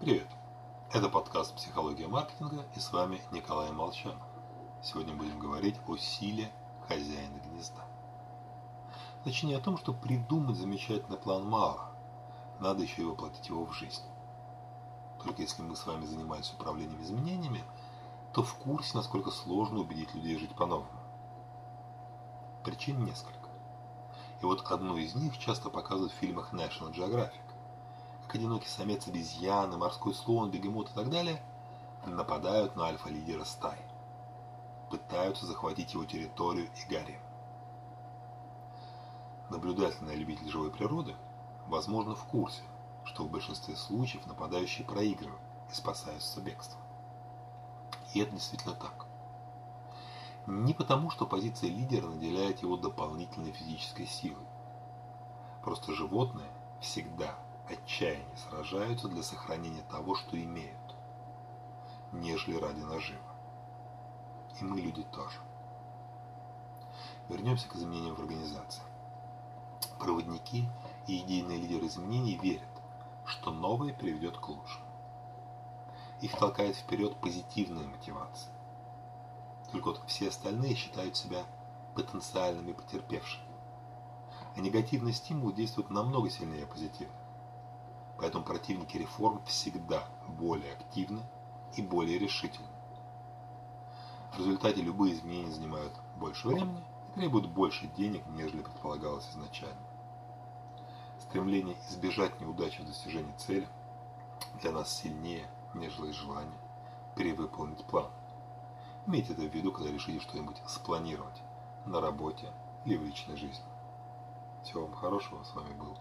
Привет! Это подкаст «Психология маркетинга» и с вами Николай Молчанов. Сегодня будем говорить о силе хозяина гнезда. Значит, не о том, что придумать замечательный план мало, надо еще и воплотить его в жизнь. Только если мы с вами занимались управлением изменениями, то в курсе, насколько сложно убедить людей жить по-новому. Причин несколько. И вот одну из них часто показывают в фильмах National Geographic как одинокий самец обезьяны, морской слон, бегемот и так далее, нападают на альфа-лидера стаи. Пытаются захватить его территорию и гарем. Наблюдательный любитель живой природы, возможно, в курсе, что в большинстве случаев нападающие проигрывают и спасаются бегством. И это действительно так. Не потому, что позиция лидера наделяет его дополнительной физической силой. Просто животные всегда отчаяние сражаются для сохранения того, что имеют, нежели ради нажива. И мы люди тоже. Вернемся к изменениям в организации. Проводники и идейные лидеры изменений верят, что новое приведет к лучшему. Их толкает вперед позитивная мотивация. Только вот все остальные считают себя потенциальными потерпевшими. А негативный стимул действует намного сильнее позитивного. Поэтому противники реформ всегда более активны и более решительны. В результате любые изменения занимают больше времени и требуют больше денег, нежели предполагалось изначально. Стремление избежать неудачи в достижении цели для нас сильнее, нежели желание перевыполнить план. Имейте это в виду, когда решите что-нибудь спланировать на работе или в личной жизни. Всего вам хорошего. С вами был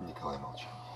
Николай Молчанов.